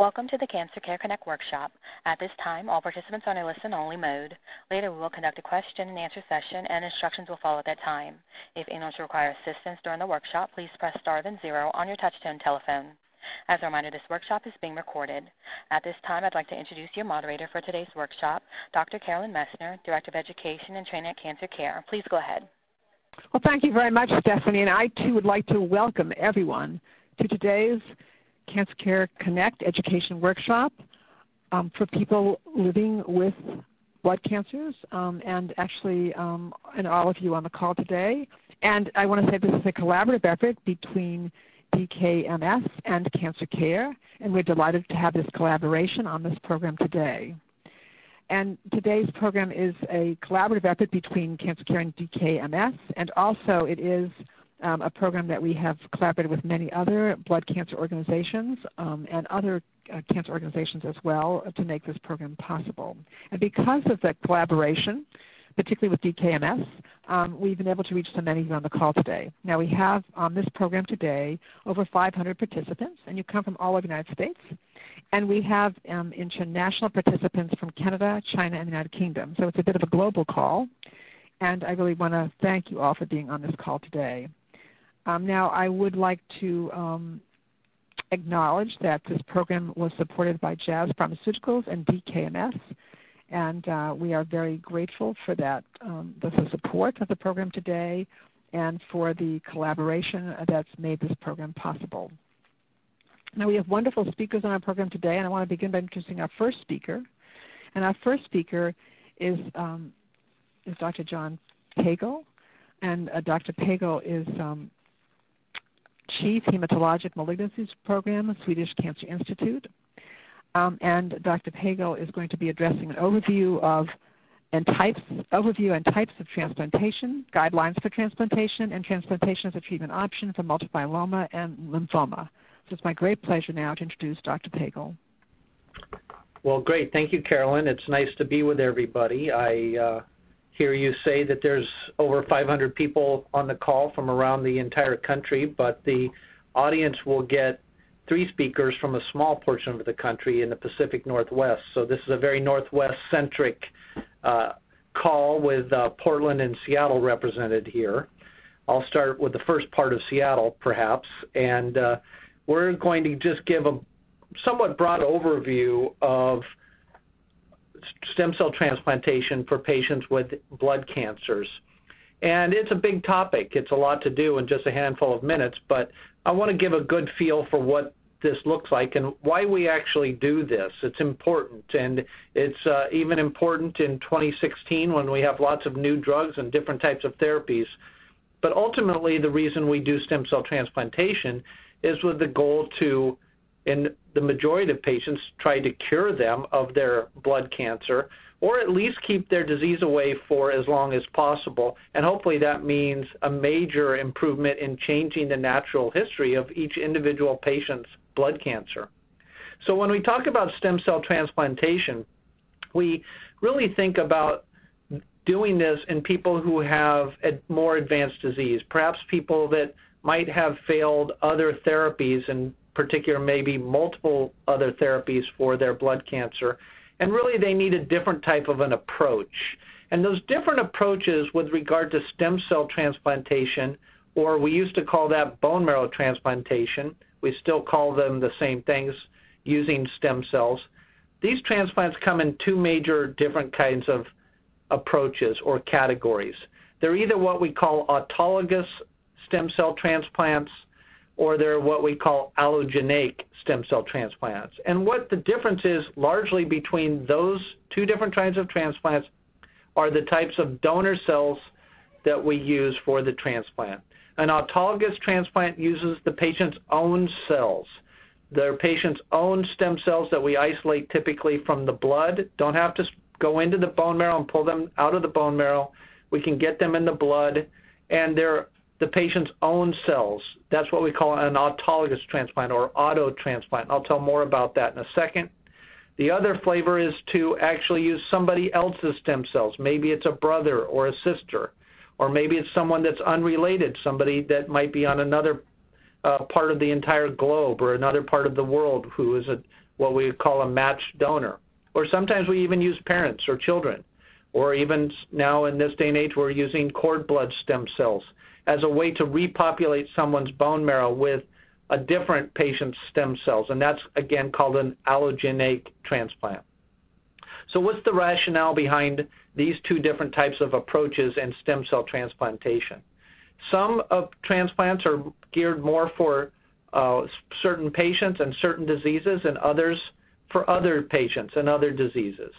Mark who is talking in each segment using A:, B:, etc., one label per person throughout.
A: Welcome to the Cancer Care Connect workshop. At this time, all participants are in a listen-only mode. Later, we will conduct a question-and-answer session, and instructions will follow at that time. If anyone should require assistance during the workshop, please press star then zero on your touchtone telephone. As a reminder, this workshop is being recorded. At this time, I'd like to introduce your moderator for today's workshop, Dr. Carolyn Messner, Director of Education and Training at Cancer Care. Please go ahead.
B: Well, thank you very much, Stephanie, and I too would like to welcome everyone to today's Cancer Care Connect education workshop um, for people living with blood cancers, um, and actually, um, and all of you on the call today. And I want to say this is a collaborative effort between DKMS and Cancer Care, and we're delighted to have this collaboration on this program today. And today's program is a collaborative effort between Cancer Care and DKMS, and also it is um, a program that we have collaborated with many other blood cancer organizations um, and other uh, cancer organizations as well to make this program possible. And because of that collaboration, particularly with DKMS, um, we've been able to reach so many of you on the call today. Now we have on this program today over 500 participants, and you come from all over the United States. And we have um, international participants from Canada, China, and the United Kingdom. So it's a bit of a global call. And I really want to thank you all for being on this call today. Um, now, I would like to um, acknowledge that this program was supported by Jazz Pharmaceuticals and DKMS, and uh, we are very grateful for that, um, the support of the program today and for the collaboration that's made this program possible. Now, we have wonderful speakers on our program today, and I want to begin by introducing our first speaker. And our first speaker is, um, is Dr. John Pagel. And uh, Dr. Pagel is um, Chief Hematologic Malignancies Program, Swedish Cancer Institute. Um, and Dr. Pagel is going to be addressing an overview of and types, overview and types of transplantation, guidelines for transplantation, and transplantation as a treatment option for multiple myeloma and lymphoma. So it's my great pleasure now to introduce Dr. Pagel.
C: Well, great. Thank you, Carolyn. It's nice to be with everybody. I uh, hear you say that there's over 500 people on the call from around the entire country, but the audience will get three speakers from a small portion of the country in the Pacific Northwest. So this is a very Northwest-centric uh, call with uh, Portland and Seattle represented here. I'll start with the first part of Seattle, perhaps, and uh, we're going to just give a somewhat broad overview of stem cell transplantation for patients with blood cancers. And it's a big topic. It's a lot to do in just a handful of minutes, but I want to give a good feel for what this looks like and why we actually do this. It's important, and it's uh, even important in 2016 when we have lots of new drugs and different types of therapies. But ultimately, the reason we do stem cell transplantation is with the goal to in the majority of patients try to cure them of their blood cancer or at least keep their disease away for as long as possible. And hopefully that means a major improvement in changing the natural history of each individual patient's blood cancer. So when we talk about stem cell transplantation, we really think about doing this in people who have more advanced disease, perhaps people that might have failed other therapies and particular maybe multiple other therapies for their blood cancer. And really they need a different type of an approach. And those different approaches with regard to stem cell transplantation, or we used to call that bone marrow transplantation, we still call them the same things using stem cells. These transplants come in two major different kinds of approaches or categories. They're either what we call autologous stem cell transplants or they're what we call allogeneic stem cell transplants. And what the difference is largely between those two different kinds of transplants are the types of donor cells that we use for the transplant. An autologous transplant uses the patient's own cells. Their patient's own stem cells that we isolate typically from the blood don't have to go into the bone marrow and pull them out of the bone marrow. We can get them in the blood and they're the patient's own cells. That's what we call an autologous transplant or auto transplant. I'll tell more about that in a second. The other flavor is to actually use somebody else's stem cells. Maybe it's a brother or a sister, or maybe it's someone that's unrelated, somebody that might be on another uh, part of the entire globe or another part of the world who is a, what we call a matched donor. Or sometimes we even use parents or children. Or even now in this day and age, we're using cord blood stem cells as a way to repopulate someone's bone marrow with a different patient's stem cells, and that's again called an allogeneic transplant. So what's the rationale behind these two different types of approaches in stem cell transplantation? Some of transplants are geared more for uh, certain patients and certain diseases and others for other patients and other diseases.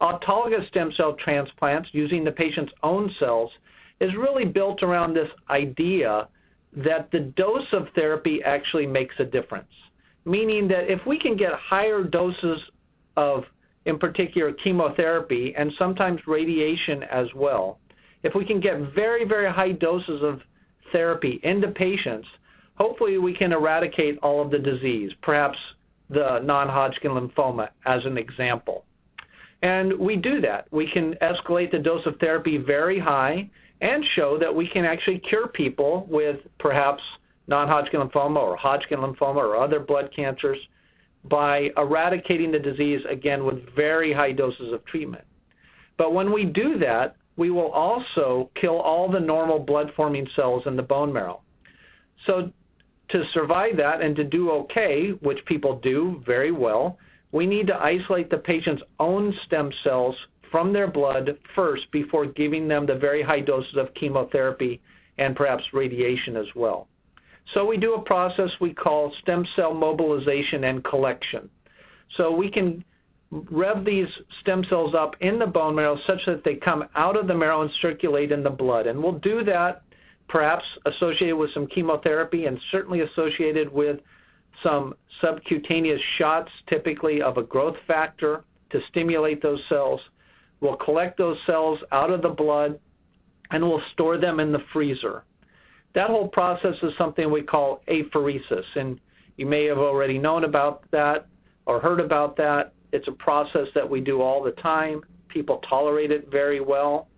C: Autologous stem cell transplants using the patient's own cells is really built around this idea that the dose of therapy actually makes a difference, meaning that if we can get higher doses of, in particular, chemotherapy and sometimes radiation as well, if we can get very, very high doses of therapy into patients, hopefully we can eradicate all of the disease, perhaps the non-Hodgkin lymphoma as an example. And we do that. We can escalate the dose of therapy very high and show that we can actually cure people with perhaps non-Hodgkin lymphoma or Hodgkin lymphoma or other blood cancers by eradicating the disease again with very high doses of treatment. But when we do that, we will also kill all the normal blood-forming cells in the bone marrow. So to survive that and to do okay, which people do very well, we need to isolate the patient's own stem cells from their blood first before giving them the very high doses of chemotherapy and perhaps radiation as well. So we do a process we call stem cell mobilization and collection. So we can rev these stem cells up in the bone marrow such that they come out of the marrow and circulate in the blood. And we'll do that perhaps associated with some chemotherapy and certainly associated with some subcutaneous shots, typically of a growth factor to stimulate those cells. We'll collect those cells out of the blood and we'll store them in the freezer. That whole process is something we call apheresis, and you may have already known about that or heard about that. It's a process that we do all the time. People tolerate it very well,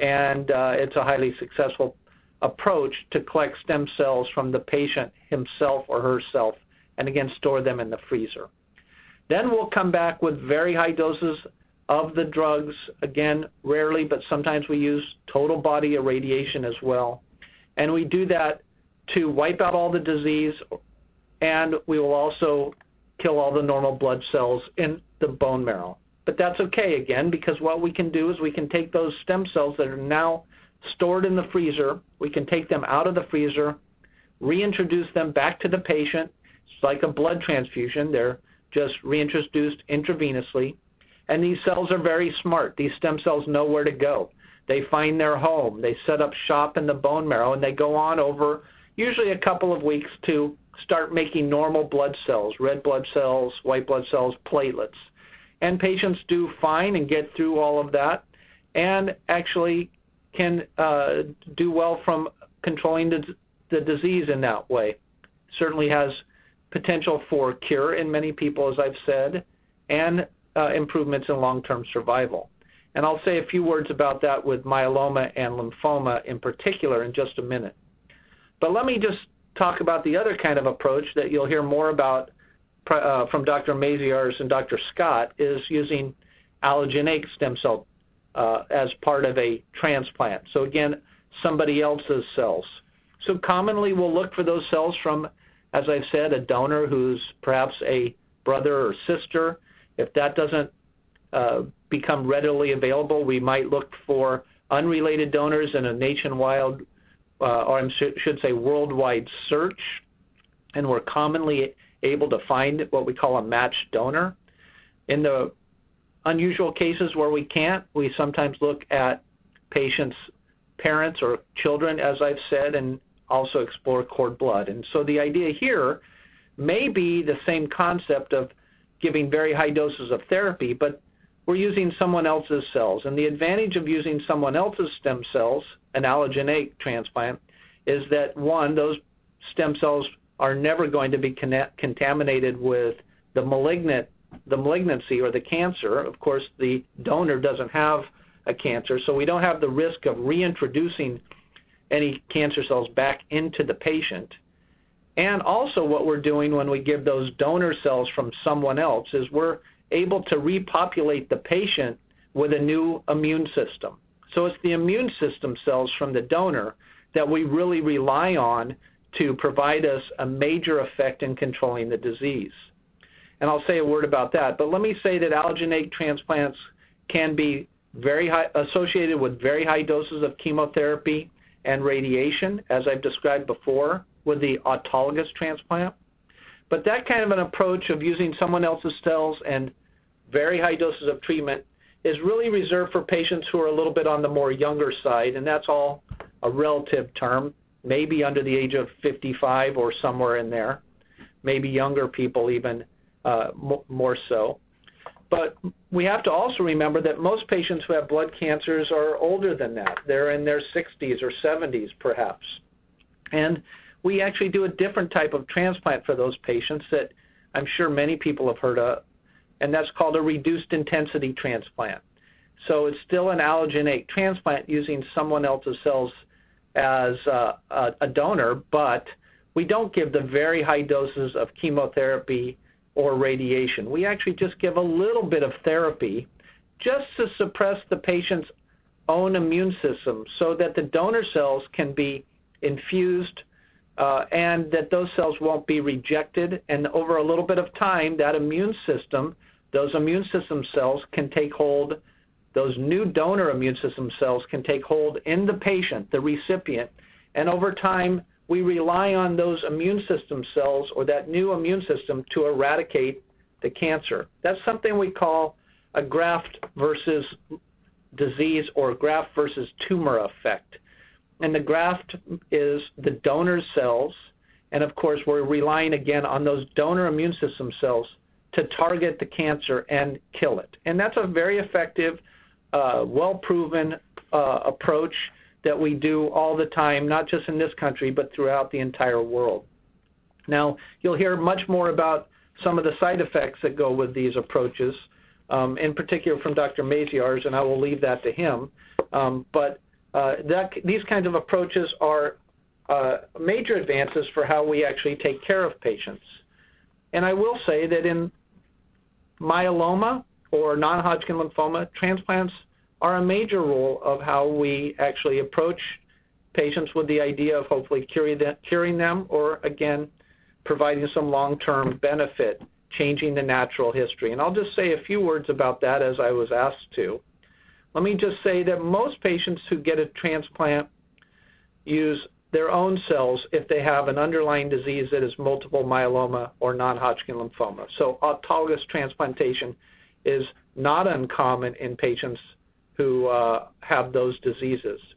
C: and uh, it's a highly successful approach to collect stem cells from the patient himself or herself and again store them in the freezer. Then we'll come back with very high doses of the drugs. Again, rarely, but sometimes we use total body irradiation as well. And we do that to wipe out all the disease, and we will also kill all the normal blood cells in the bone marrow. But that's okay, again, because what we can do is we can take those stem cells that are now stored in the freezer, we can take them out of the freezer, reintroduce them back to the patient. It's like a blood transfusion. They're just reintroduced intravenously and these cells are very smart. These stem cells know where to go. They find their home. They set up shop in the bone marrow, and they go on over usually a couple of weeks to start making normal blood cells, red blood cells, white blood cells, platelets. And patients do fine and get through all of that and actually can uh, do well from controlling the, the disease in that way. Certainly has potential for cure in many people, as I've said, and uh, improvements in long-term survival. And I'll say a few words about that with myeloma and lymphoma in particular in just a minute. But let me just talk about the other kind of approach that you'll hear more about uh, from Dr. Maziarz and Dr. Scott is using allogeneic stem cell uh, as part of a transplant. So again, somebody else's cells. So commonly we'll look for those cells from, as I've said, a donor who's perhaps a brother or sister if that doesn't uh, become readily available, we might look for unrelated donors in a nationwide, uh, or I should say worldwide search, and we're commonly able to find what we call a matched donor. In the unusual cases where we can't, we sometimes look at patients' parents or children, as I've said, and also explore cord blood. And so the idea here may be the same concept of giving very high doses of therapy, but we're using someone else's cells. And the advantage of using someone else's stem cells, an allogeneic transplant, is that one, those stem cells are never going to be connect, contaminated with the malignant, the malignancy or the cancer. Of course, the donor doesn't have a cancer, so we don't have the risk of reintroducing any cancer cells back into the patient. And also what we're doing when we give those donor cells from someone else is we're able to repopulate the patient with a new immune system. So it's the immune system cells from the donor that we really rely on to provide us a major effect in controlling the disease. And I'll say a word about that. But let me say that allogeneic transplants can be very high, associated with very high doses of chemotherapy and radiation, as I've described before with the autologous transplant. But that kind of an approach of using someone else's cells and very high doses of treatment is really reserved for patients who are a little bit on the more younger side, and that's all a relative term, maybe under the age of 55 or somewhere in there, maybe younger people even uh, more so. But we have to also remember that most patients who have blood cancers are older than that. They're in their 60s or 70s perhaps. And we actually do a different type of transplant for those patients that I'm sure many people have heard of, and that's called a reduced intensity transplant. So it's still an allogeneic transplant using someone else's cells as a, a, a donor, but we don't give the very high doses of chemotherapy or radiation. We actually just give a little bit of therapy just to suppress the patient's own immune system so that the donor cells can be infused uh, and that those cells won't be rejected. And over a little bit of time, that immune system, those immune system cells can take hold, those new donor immune system cells can take hold in the patient, the recipient. And over time, we rely on those immune system cells or that new immune system to eradicate the cancer. That's something we call a graft versus disease or graft versus tumor effect and the graft is the donor cells. And of course, we're relying again on those donor immune system cells to target the cancer and kill it. And that's a very effective, uh, well-proven uh, approach that we do all the time, not just in this country, but throughout the entire world. Now, you'll hear much more about some of the side effects that go with these approaches, um, in particular from Dr. Maziarz, and I will leave that to him. Um, but uh, that, these kinds of approaches are uh, major advances for how we actually take care of patients. And I will say that in myeloma or non-Hodgkin lymphoma, transplants are a major role of how we actually approach patients with the idea of hopefully curing them or, again, providing some long-term benefit, changing the natural history. And I'll just say a few words about that as I was asked to. Let me just say that most patients who get a transplant use their own cells if they have an underlying disease that is multiple myeloma or non-Hodgkin lymphoma. So autologous transplantation is not uncommon in patients who uh, have those diseases.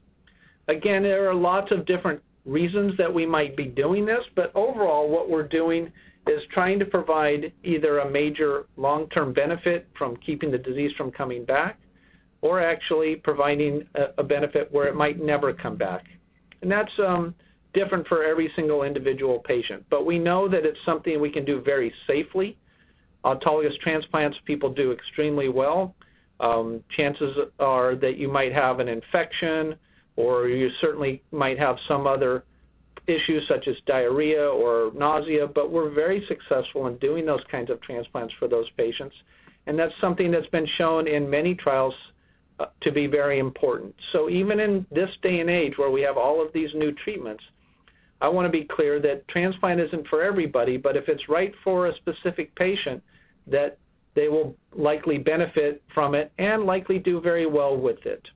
C: Again, there are lots of different reasons that we might be doing this, but overall what we're doing is trying to provide either a major long-term benefit from keeping the disease from coming back or actually providing a, a benefit where it might never come back. And that's um, different for every single individual patient. But we know that it's something we can do very safely. Autologous transplants people do extremely well. Um, chances are that you might have an infection or you certainly might have some other issues such as diarrhea or nausea, but we're very successful in doing those kinds of transplants for those patients. And that's something that's been shown in many trials uh, to be very important. So even in this day and age where we have all of these new treatments, I want to be clear that transplant isn't for everybody, but if it's right for a specific patient, that they will likely benefit from it and likely do very well with it.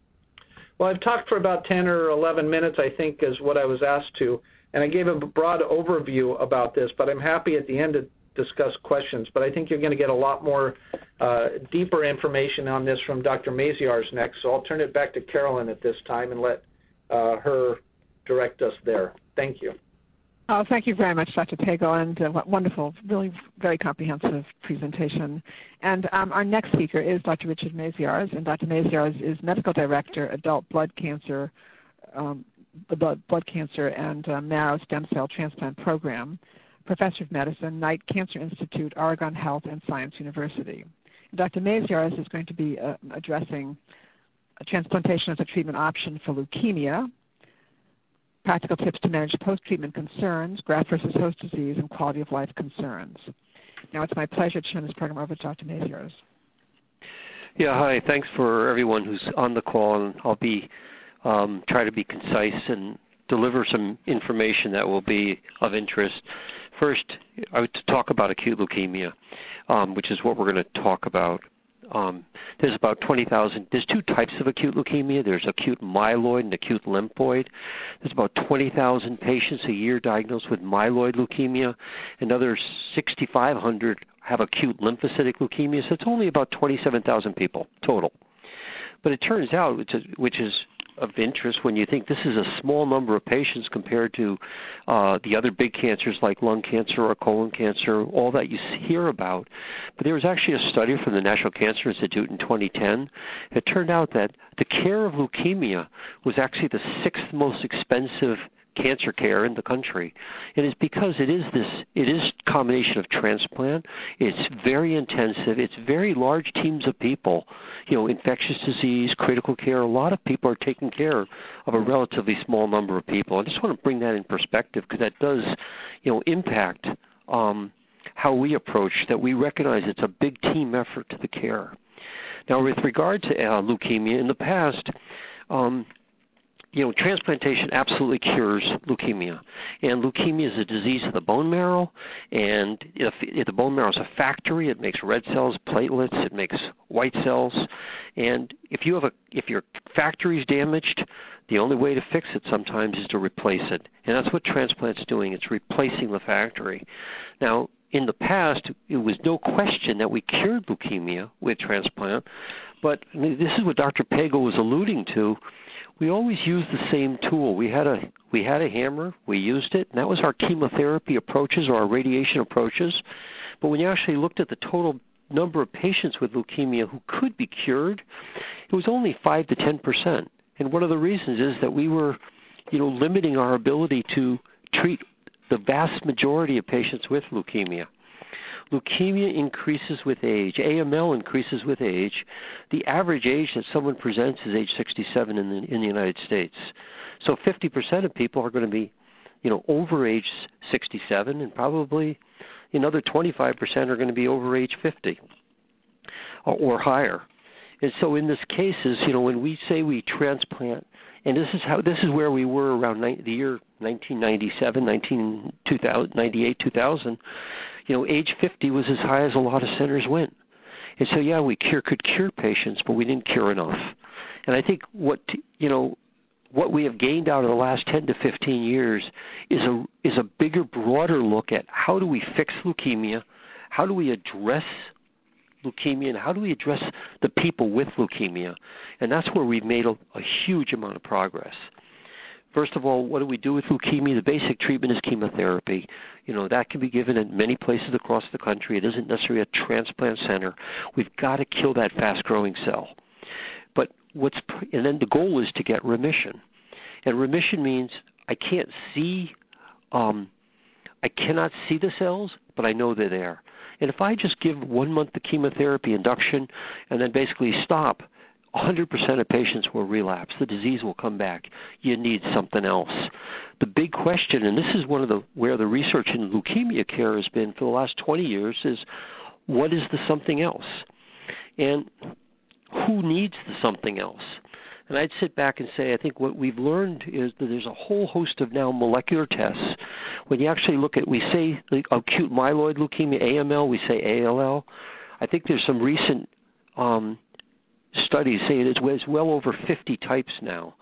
C: Well, I've talked for about 10 or 11 minutes, I think, is what I was asked to, and I gave a broad overview about this, but I'm happy at the end to discuss questions. But I think you're going to get a lot more uh, deeper information on this from Dr. Maziarz next. So I'll turn it back to Carolyn at this time and let uh, her direct us there. Thank you.
B: Oh, thank you very much, Dr. Pagel, and uh, wonderful, really very comprehensive presentation. And um, our next speaker is Dr. Richard Maziarz, and Dr. Maziarz is Medical Director, Adult Blood Cancer, um, the blood, blood Cancer and uh, Marrow Stem Cell Transplant Program Professor of Medicine, Knight Cancer Institute, Oregon Health and Science University. Dr. Maziarz is going to be uh, addressing transplantation as a treatment option for leukemia, practical tips to manage post-treatment concerns, graft versus host disease, and quality of life concerns. Now it's my pleasure to turn this program over to Dr. Maziarz.
D: Yeah, hi. Thanks for everyone who's on the call, and I'll be um, try to be concise and deliver some information that will be of interest. First, I would talk about acute leukemia, um, which is what we're going to talk about. Um, there's about 20,000. There's two types of acute leukemia. There's acute myeloid and acute lymphoid. There's about 20,000 patients a year diagnosed with myeloid leukemia. Another 6,500 have acute lymphocytic leukemia. So it's only about 27,000 people total. But it turns out, which is of interest when you think this is a small number of patients compared to uh, the other big cancers like lung cancer or colon cancer, all that you hear about. But there was actually a study from the National Cancer Institute in 2010. It turned out that the care of leukemia was actually the sixth most expensive cancer care in the country. It is because it is this it is combination of transplant. It's very intensive. It's very large teams of people. You know, infectious disease, critical care. A lot of people are taking care of a relatively small number of people. I just want to bring that in perspective because that does, you know, impact um, how we approach that. We recognize it's a big team effort to the care. Now, with regard to uh, leukemia, in the past, um, you know, transplantation absolutely cures leukemia, and leukemia is a disease of the bone marrow. And if, if the bone marrow is a factory, it makes red cells, platelets, it makes white cells. And if you have a if your factory is damaged, the only way to fix it sometimes is to replace it, and that's what transplant's doing. It's replacing the factory. Now, in the past, it was no question that we cured leukemia with transplant, but this is what Dr. Pagel was alluding to. We always used the same tool. We had a we had a hammer, we used it, and that was our chemotherapy approaches or our radiation approaches. But when you actually looked at the total number of patients with leukemia who could be cured, it was only five to ten percent. And one of the reasons is that we were, you know, limiting our ability to treat the vast majority of patients with leukemia. Leukemia increases with age. AML increases with age. The average age that someone presents is age 67 in the, in the United States. So 50% of people are going to be, you know, over age 67, and probably another 25% are going to be over age 50 or, or higher. And so in this case is, you know, when we say we transplant, and this is how this is where we were around ni- the year 1997, 1998, 2000, 98, 2000, you know, age 50 was as high as a lot of centers went. And so, yeah, we cure could cure patients, but we didn't cure enough. And I think what you know, what we have gained out of the last 10 to 15 years is a is a bigger, broader look at how do we fix leukemia, how do we address leukemia, and how do we address the people with leukemia. And that's where we've made a, a huge amount of progress. First of all, what do we do with leukemia? The basic treatment is chemotherapy. You know, that can be given in many places across the country. It isn't necessarily a transplant center. We've got to kill that fast-growing cell. But what's and then the goal is to get remission. And remission means I can't see um, I cannot see the cells, but I know they're there. And if I just give one month of chemotherapy induction and then basically stop, 100% of patients will relapse. The disease will come back. You need something else. The big question, and this is one of the where the research in leukemia care has been for the last 20 years, is what is the something else, and who needs the something else? And I'd sit back and say, I think what we've learned is that there's a whole host of now molecular tests. When you actually look at, we say acute myeloid leukemia, AML, we say ALL. I think there's some recent um, studies say it is well over 50 types now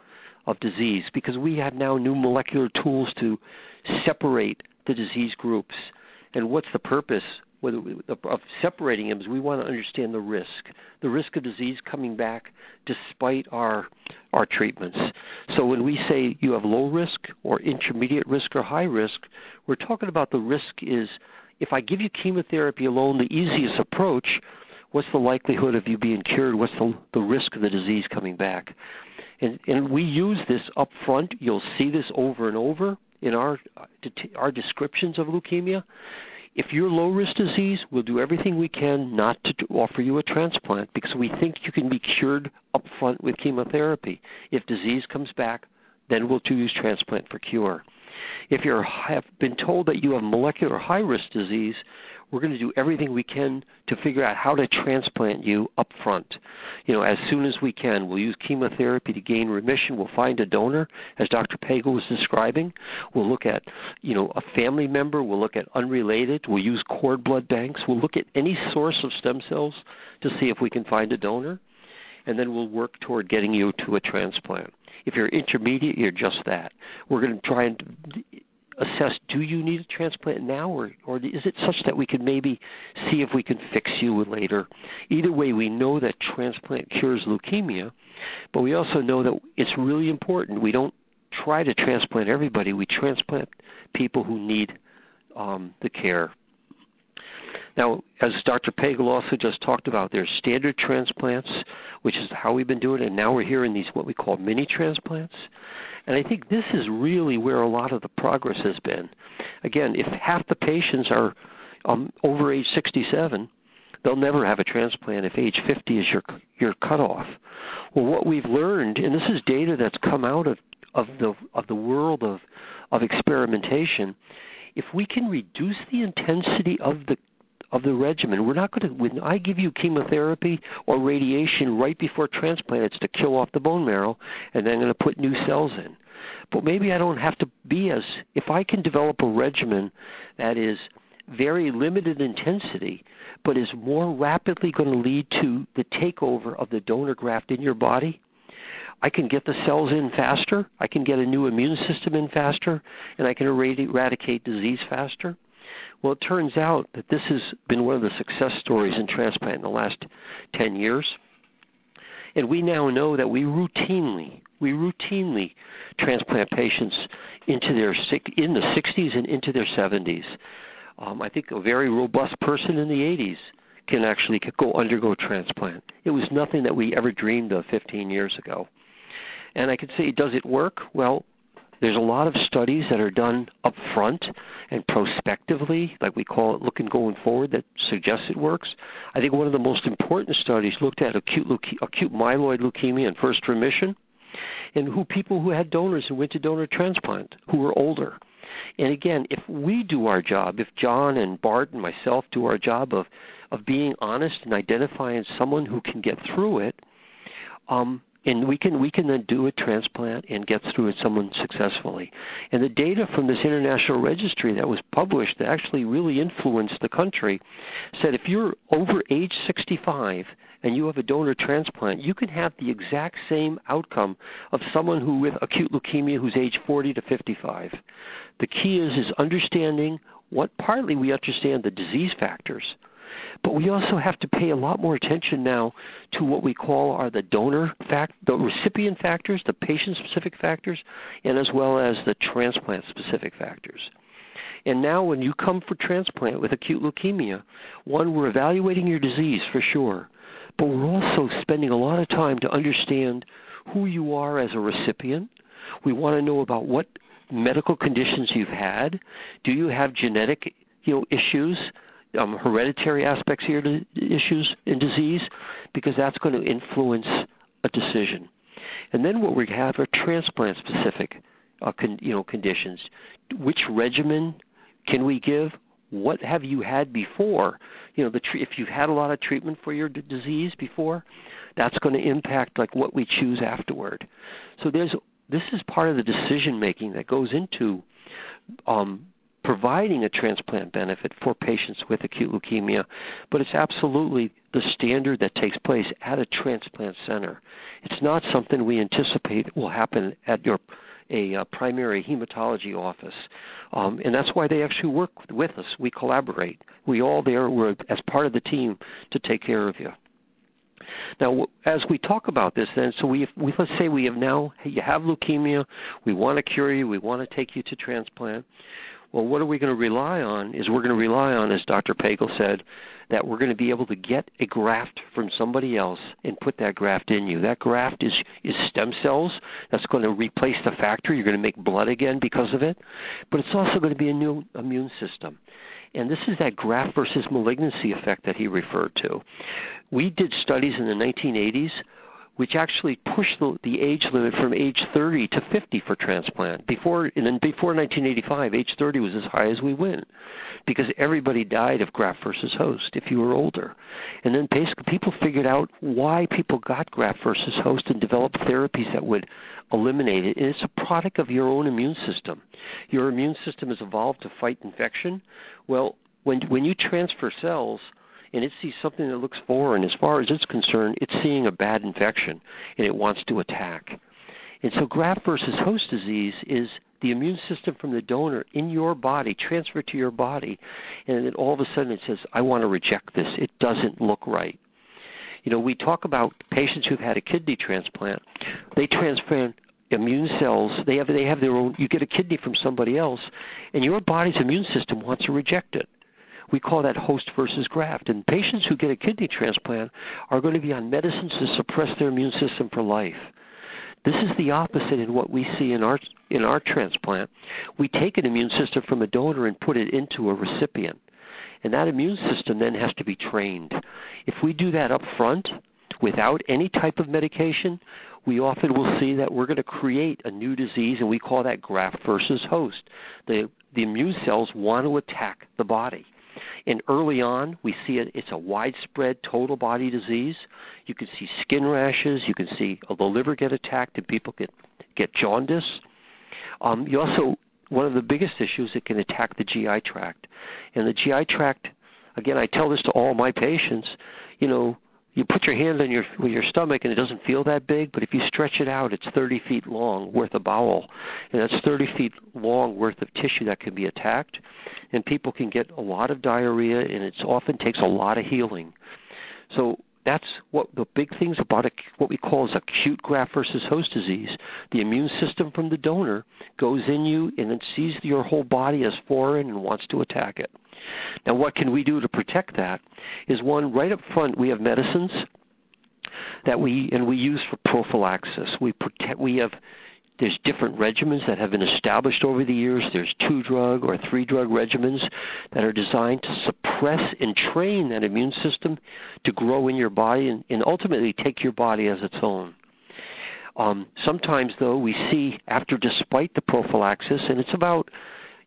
D: of disease because we have now new molecular tools to separate the disease groups. And what's the purpose of separating them is we want to understand the risk, the risk of disease coming back despite our our treatments. So when we say you have low risk or intermediate risk or high risk, we're talking about the risk is if I give you chemotherapy alone, the easiest approach, What's the likelihood of you being cured? What's the, the risk of the disease coming back? And, and we use this up front. You'll see this over and over in our, our descriptions of leukemia. If you're low-risk disease, we'll do everything we can not to offer you a transplant because we think you can be cured up front with chemotherapy. If disease comes back, then we'll choose transplant for cure. If you have been told that you have molecular high-risk disease, we're going to do everything we can to figure out how to transplant you up front. You know, as soon as we can, we'll use chemotherapy to gain remission. We'll find a donor, as Dr. Pagel was describing. We'll look at, you know, a family member. We'll look at unrelated. We'll use cord blood banks. We'll look at any source of stem cells to see if we can find a donor. And then we'll work toward getting you to a transplant. If you're intermediate, you're just that. We're going to try and assess do you need a transplant now or, or is it such that we could maybe see if we can fix you later? Either way, we know that transplant cures leukemia, but we also know that it's really important. We don't try to transplant everybody. We transplant people who need um, the care. Now, as Dr. Pagel also just talked about, there's standard transplants, which is how we've been doing it, and now we're hearing these what we call mini transplants. And I think this is really where a lot of the progress has been. Again, if half the patients are um, over age 67, they'll never have a transplant if age 50 is your your cutoff. Well, what we've learned, and this is data that's come out of of the of the world of of experimentation, if we can reduce the intensity of the of the regimen. We're not going to, when I give you chemotherapy or radiation right before transplant, it's to kill off the bone marrow, and then I'm going to put new cells in. But maybe I don't have to be as, if I can develop a regimen that is very limited intensity, but is more rapidly going to lead to the takeover of the donor graft in your body, I can get the cells in faster, I can get a new immune system in faster, and I can eradicate disease faster. Well, it turns out that this has been one of the success stories in transplant in the last 10 years. And we now know that we routinely, we routinely transplant patients into their in the 60s and into their 70s. Um, I think a very robust person in the 80s can actually go undergo transplant. It was nothing that we ever dreamed of 15 years ago. And I could say, does it work? Well, there's a lot of studies that are done up front and prospectively, like we call it looking going forward, that suggests it works. I think one of the most important studies looked at acute, leuke- acute myeloid leukemia and first remission and who people who had donors and went to donor transplant who were older. And again, if we do our job, if John and Bart and myself do our job of, of being honest and identifying someone who can get through it, um, and we can we can then do a transplant and get through with someone successfully. And the data from this international registry that was published that actually really influenced the country said if you're over age 65 and you have a donor transplant, you can have the exact same outcome of someone who with acute leukemia who's age 40 to 55. The key is is understanding what partly we understand the disease factors but we also have to pay a lot more attention now to what we call are the donor fact, the recipient factors, the patient-specific factors, and as well as the transplant-specific factors. And now when you come for transplant with acute leukemia, one, we're evaluating your disease for sure, but we're also spending a lot of time to understand who you are as a recipient. We want to know about what medical conditions you've had. Do you have genetic you know, issues? um, hereditary aspects here to issues in disease because that's going to influence a decision. And then what we have are transplant-specific uh, con, you know, conditions. Which regimen can we give? What have you had before? You know, the, if you've had a lot of treatment for your d- disease before, that's going to impact like what we choose afterward. So there's this is part of the decision making that goes into um, providing a transplant benefit for patients with acute leukemia, but it's absolutely the standard that takes place at a transplant center. It's not something we anticipate will happen at your a uh, primary hematology office. Um, and that's why they actually work with us. We collaborate. We all there we're as part of the team to take care of you. Now, as we talk about this, then, so we, we let's say we have now you have leukemia, we want to cure you, we want to take you to transplant. Well, what are we going to rely on is we're going to rely on, as Dr. Pagel said, that we're going to be able to get a graft from somebody else and put that graft in you. That graft is, is stem cells. That's going to replace the factor. You're going to make blood again because of it. But it's also going to be a new immune system. And this is that graft versus malignancy effect that he referred to. We did studies in the 1980s which actually pushed the, the age limit from age 30 to 50 for transplant. Before, and then before 1985, age 30 was as high as we went because everybody died of graft versus host if you were older. And then basically people figured out why people got graft versus host and developed therapies that would eliminate it. And it's a product of your own immune system. Your immune system has evolved to fight infection. Well, when, when you transfer cells, and it sees something that looks foreign. As far as it's concerned, it's seeing a bad infection, and it wants to attack. And so graft versus host disease is the immune system from the donor in your body transferred to your body, and then all of a sudden it says, I want to reject this. It doesn't look right. You know, we talk about patients who've had a kidney transplant. They transplant immune cells. They have they have their own. You get a kidney from somebody else, and your body's immune system wants to reject it. We call that host versus graft. And patients who get a kidney transplant are going to be on medicines to suppress their immune system for life. This is the opposite in what we see in our in our transplant. We take an immune system from a donor and put it into a recipient. And that immune system then has to be trained. If we do that up front without any type of medication, we often will see that we're going to create a new disease and we call that graft versus host. The the immune cells want to attack the body. And early on, we see it, it's a widespread total body disease. You can see skin rashes. You can see uh, the liver get attacked and people get, get jaundice. Um, you also, one of the biggest issues, it can attack the GI tract. And the GI tract, again, I tell this to all my patients, you know, you put your hand on your with your stomach and it doesn't feel that big, but if you stretch it out, it's 30 feet long worth of bowel, and that's 30 feet long worth of tissue that can be attacked, and people can get a lot of diarrhea, and it often takes a lot of healing. So that's what the big things about a, what we call is acute graft versus host disease. The immune system from the donor goes in you and it sees your whole body as foreign and wants to attack it. Now, what can we do to protect that? Is one right up front. We have medicines that we and we use for prophylaxis. We protect. We have there's different regimens that have been established over the years. There's two drug or three drug regimens that are designed to suppress and train that immune system to grow in your body and, and ultimately take your body as its own. Um, sometimes, though, we see after despite the prophylaxis, and it's about,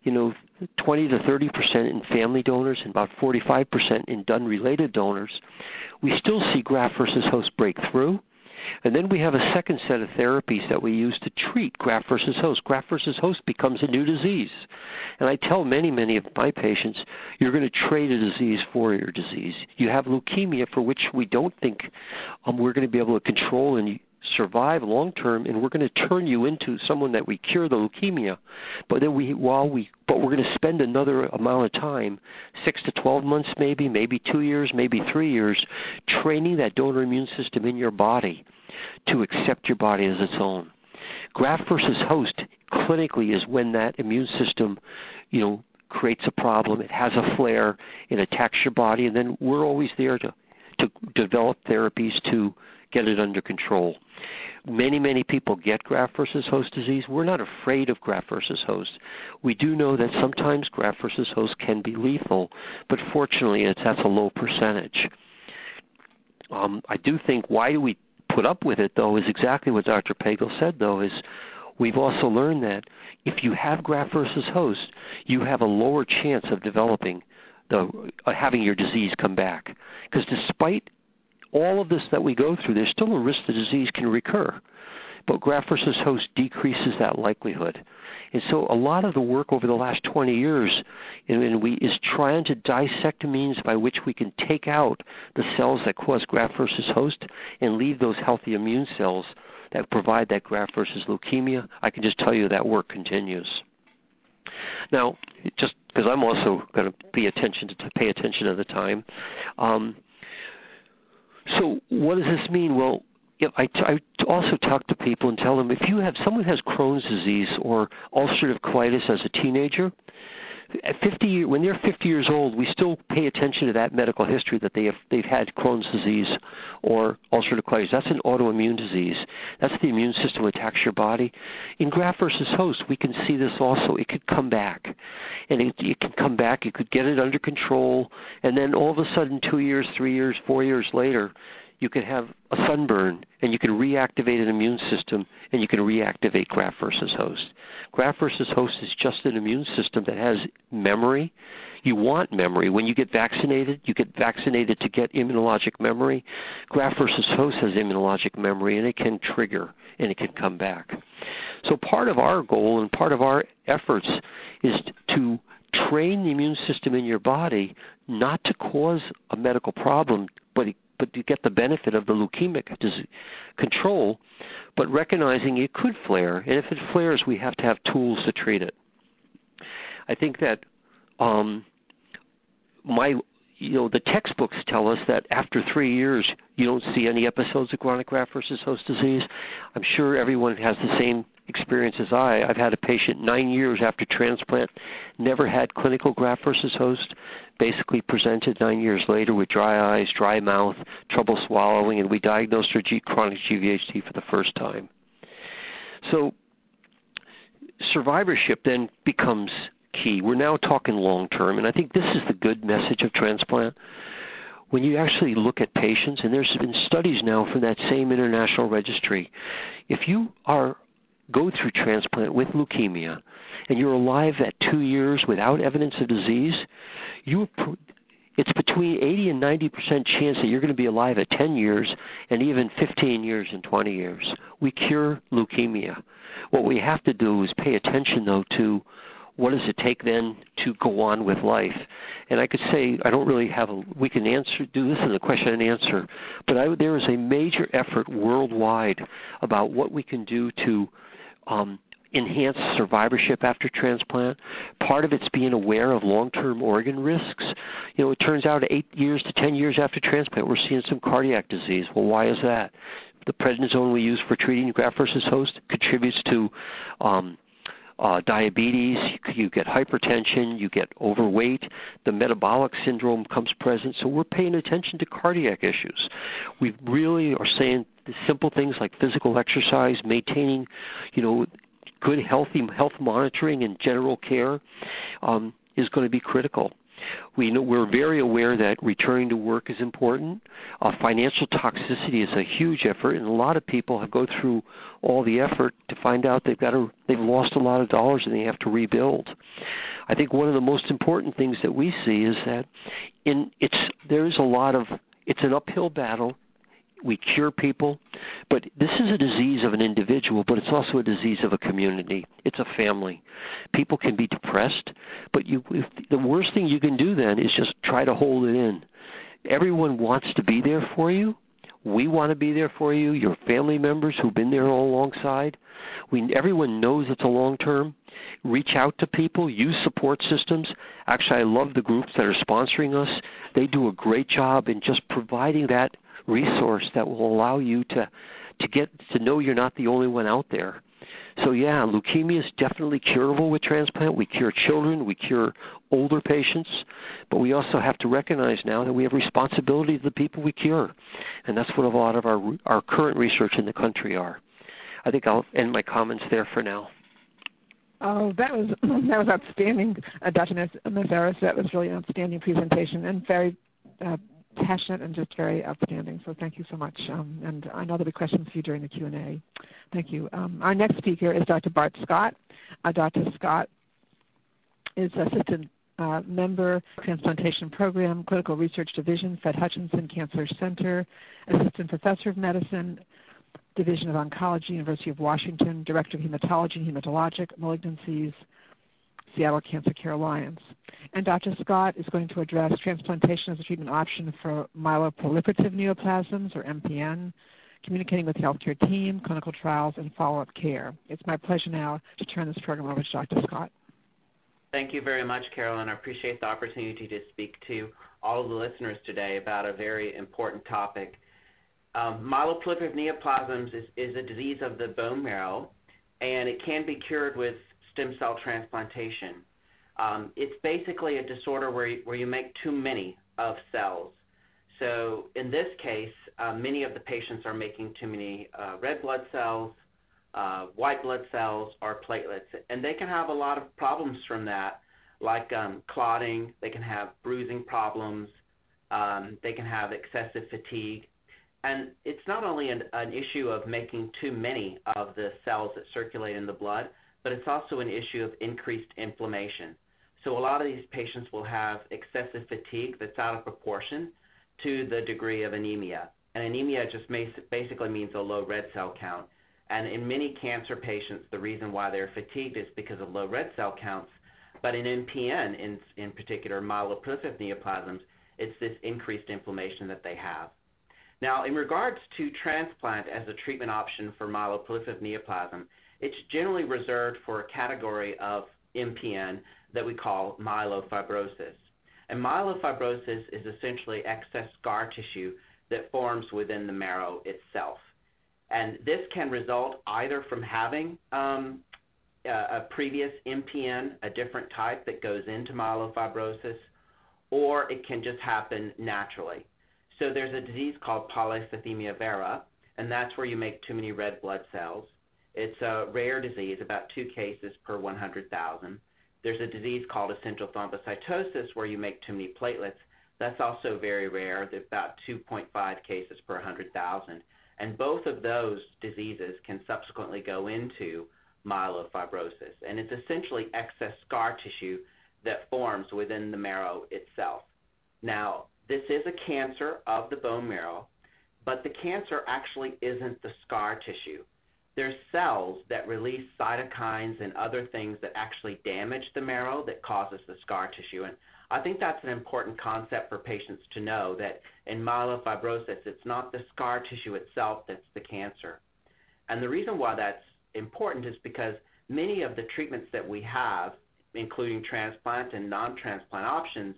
D: you know, 20 to 30 percent in family donors and about 45 percent in done-related donors, we still see graft versus host breakthrough. And then we have a second set of therapies that we use to treat graft versus host. Graft versus host becomes a new disease. And I tell many, many of my patients, you're going to trade a disease for your disease. You have leukemia for which we don't think um, we're going to be able to control and survive long term, and we're going to turn you into someone that we cure the leukemia, but then we while we but we're going to spend another amount of time, six to 12 months maybe, maybe two years, maybe three years, training that donor immune system in your body to accept your body as its own. Graft versus host clinically is when that immune system, you know, creates a problem. It has a flare. It attacks your body, and then we're always there to to develop therapies to get it under control. Many, many people get graft versus host disease. We're not afraid of graft versus host. We do know that sometimes graft versus host can be lethal, but fortunately it's, at a low percentage. Um, I do think why do we put up with it, though, is exactly what Dr. Pagel said, though, is We've also learned that if you have graft versus host, you have a lower chance of developing the uh, having your disease come back. Because despite all of this that we go through, there's still a risk the disease can recur. But graft versus host decreases that likelihood. And so a lot of the work over the last 20 years we, is trying to dissect means by which we can take out the cells that cause graft versus host and leave those healthy immune cells that provide that graft versus leukemia. I can just tell you that work continues. Now, just because I'm also going to pay attention to pay attention to the time, um, so what does this mean? Well, I, t- I also talk to people and tell them if you have someone has Crohn's disease or ulcerative colitis as a teenager, at 50, when they're 50 years old, we still pay attention to that medical history that they have, they've had Crohn's disease or ulcerative colitis. That's an autoimmune disease. That's the immune system attacks your body. In graft versus host, we can see this also. It could come back, and it, it can come back. You could get it under control, and then all of a sudden, two years, three years, four years later, you can have a sunburn and you can reactivate an immune system and you can reactivate graft versus host. Graft versus host is just an immune system that has memory. You want memory. When you get vaccinated, you get vaccinated to get immunologic memory. Graft versus host has immunologic memory and it can trigger and it can come back. So part of our goal and part of our efforts is to train the immune system in your body not to cause a medical problem, but but you get the benefit of the leukemic control, but recognizing it could flare. And if it flares, we have to have tools to treat it. I think that um, my you know the textbooks tell us that after three years you don't see any episodes of chronic graft versus host disease. I'm sure everyone has the same experience as I. I've had a patient nine years after transplant, never had clinical graft versus host, basically presented nine years later with dry eyes, dry mouth, trouble swallowing, and we diagnosed her G- chronic GVHD for the first time. So survivorship then becomes key. We're now talking long term, and I think this is the good message of transplant when you actually look at patients, and there's been studies now from that same international registry, if you are go through transplant with leukemia and you're alive at two years without evidence of disease, you it's between 80 and 90 percent chance that you're going to be alive at 10 years and even 15 years and 20 years. We cure leukemia. What we have to do is pay attention, though, to what does it take then to go on with life? And I could say I don't really have a. We can answer do this in the question and answer, but I, there is a major effort worldwide about what we can do to um, survivorship after transplant. Part of it's being aware of long-term organ risks. You know, it turns out eight years to 10 years after transplant, we're seeing some cardiac disease. Well, why is that? The prednisone we use for treating graft versus host contributes to um, uh, diabetes, you get hypertension, you get overweight, the metabolic syndrome comes present. So we're paying attention to cardiac issues. We really are saying simple things like physical exercise, maintaining, you know, good healthy health monitoring and general care um, is going to be critical. We know, we're very aware that returning to work is important. Uh, financial toxicity is a huge effort, and a lot of people have go through all the effort to find out they've got to, they've lost a lot of dollars and they have to rebuild. I think one of the most important things that we see is that in it's there is a lot of it's an uphill battle we cure people, but this is a disease of an individual, but it's also a disease of a community. It's a family. People can be depressed, but you, if, the worst thing you can do then is just try to hold it in. Everyone wants to be there for you. We want to be there for you. Your family members who've been there all alongside. We, everyone knows it's a long term. Reach out to people. Use support systems. Actually, I love the groups that are sponsoring us. They do a great job in just providing that resource that will allow you to to get to know you're not the only one out there. So yeah, leukemia is definitely curable with transplant. We cure children, we cure older patients, but we also have to recognize now that we have responsibility to the people we cure, and that's what a lot of our our current research in the country are. I think I'll end my comments there for now.
E: Oh, that was that was outstanding, uh, Dr. Mazaris. That was really an outstanding presentation and very uh, passionate and just very outstanding. So thank you so much. Um, and I know there'll be questions for you during the Q&A. Thank you. Um, our next speaker is Dr. Bart Scott. Uh, Dr. Scott is Assistant uh, member, Transplantation Program, Clinical Research Division, Fred Hutchinson Cancer Center, Assistant Professor of Medicine, Division of Oncology, University of Washington, Director of Hematology and Hematologic Malignancies, Seattle Cancer Care Alliance. And Dr. Scott is going to address transplantation as a treatment option for myeloproliferative neoplasms, or MPN, communicating with healthcare team, clinical trials, and follow-up care. It's my pleasure now to turn this program over to Dr. Scott.
F: Thank you very much, Carolyn. I appreciate the opportunity to speak to all of the listeners today about a very important topic. Um, myeloproliferative neoplasms is, is a disease of the bone marrow, and it can be cured with stem cell transplantation. Um, it's basically a disorder where you, where you make too many of cells. So in this case, uh, many of the patients are making too many uh, red blood cells, uh, white blood cells, or platelets. And they can have a lot of problems from that, like um, clotting. They can have bruising problems. Um, they can have excessive fatigue. And it's not only an, an issue of making too many of the cells that circulate in the blood, but it's also an issue of increased inflammation. So a lot of these patients will have excessive fatigue that's out of proportion to the degree of anemia. And anemia just basically means a low red cell count. And in many cancer patients, the reason why they're fatigued is because of low red cell counts. But in MPN, in, in particular myeloproliferative neoplasms, it's this increased inflammation that they have. Now, in regards to transplant as a treatment option for myeloproliferative neoplasm, it's generally reserved for a category of MPN that we call myelofibrosis. And myelofibrosis is essentially excess scar tissue that forms within the marrow itself. And this can result either from having um, a previous MPN, a different type that goes into myelofibrosis, or it can just happen naturally. So there's a disease called polycythemia vera, and that's where you make too many red blood cells. It's a rare disease, about two cases per 100,000. There's a disease called essential thrombocytosis where you make too many platelets. That's also very rare, about 2.5 cases per 100,000. And both of those diseases can subsequently go into myelofibrosis. And it's essentially excess scar tissue that forms within the marrow itself. Now, this is a cancer of the bone marrow, but the cancer actually isn't the scar tissue. They're cells that release cytokines and other things that actually damage the marrow that causes the scar tissue. And I think that's an important concept for patients to know that in myelofibrosis, it's not the scar tissue itself that's the cancer. And the reason why that's important is because many of the treatments that we have, including transplant and non-transplant options,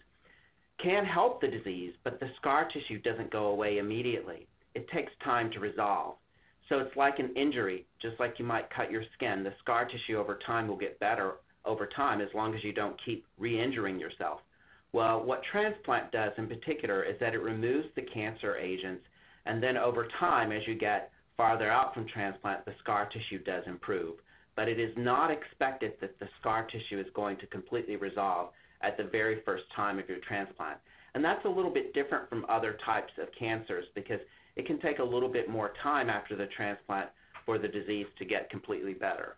F: can help the disease, but the scar tissue doesn't go away immediately. It takes time to resolve. So it's like an injury, just like you might cut your skin. The scar tissue over time will get better over time as long as you don't keep re-injuring yourself. Well, what transplant does in particular is that it removes the cancer agents, and then over time, as you get farther out from transplant, the scar tissue does improve. But it is not expected that the scar tissue is going to completely resolve at the very first time of your transplant. And that's a little bit different from other types of cancers because it can take a little bit more time after the transplant for the disease to get completely better.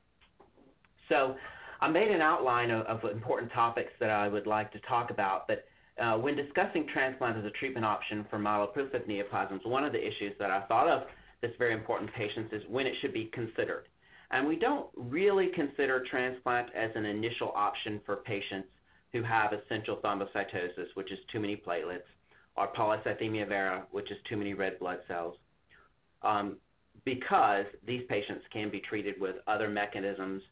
F: So I made an outline of, of important topics that I would like to talk about, but uh, when discussing transplant as a treatment option for myeloproliferative neoplasms, one of the issues that I thought of that's very important to patients is when it should be considered. And we don't really consider transplant as an initial option for patients who have essential thrombocytosis, which is too many platelets, or polycythemia vera, which is too many red blood cells, um, because these patients can be treated with other mechanisms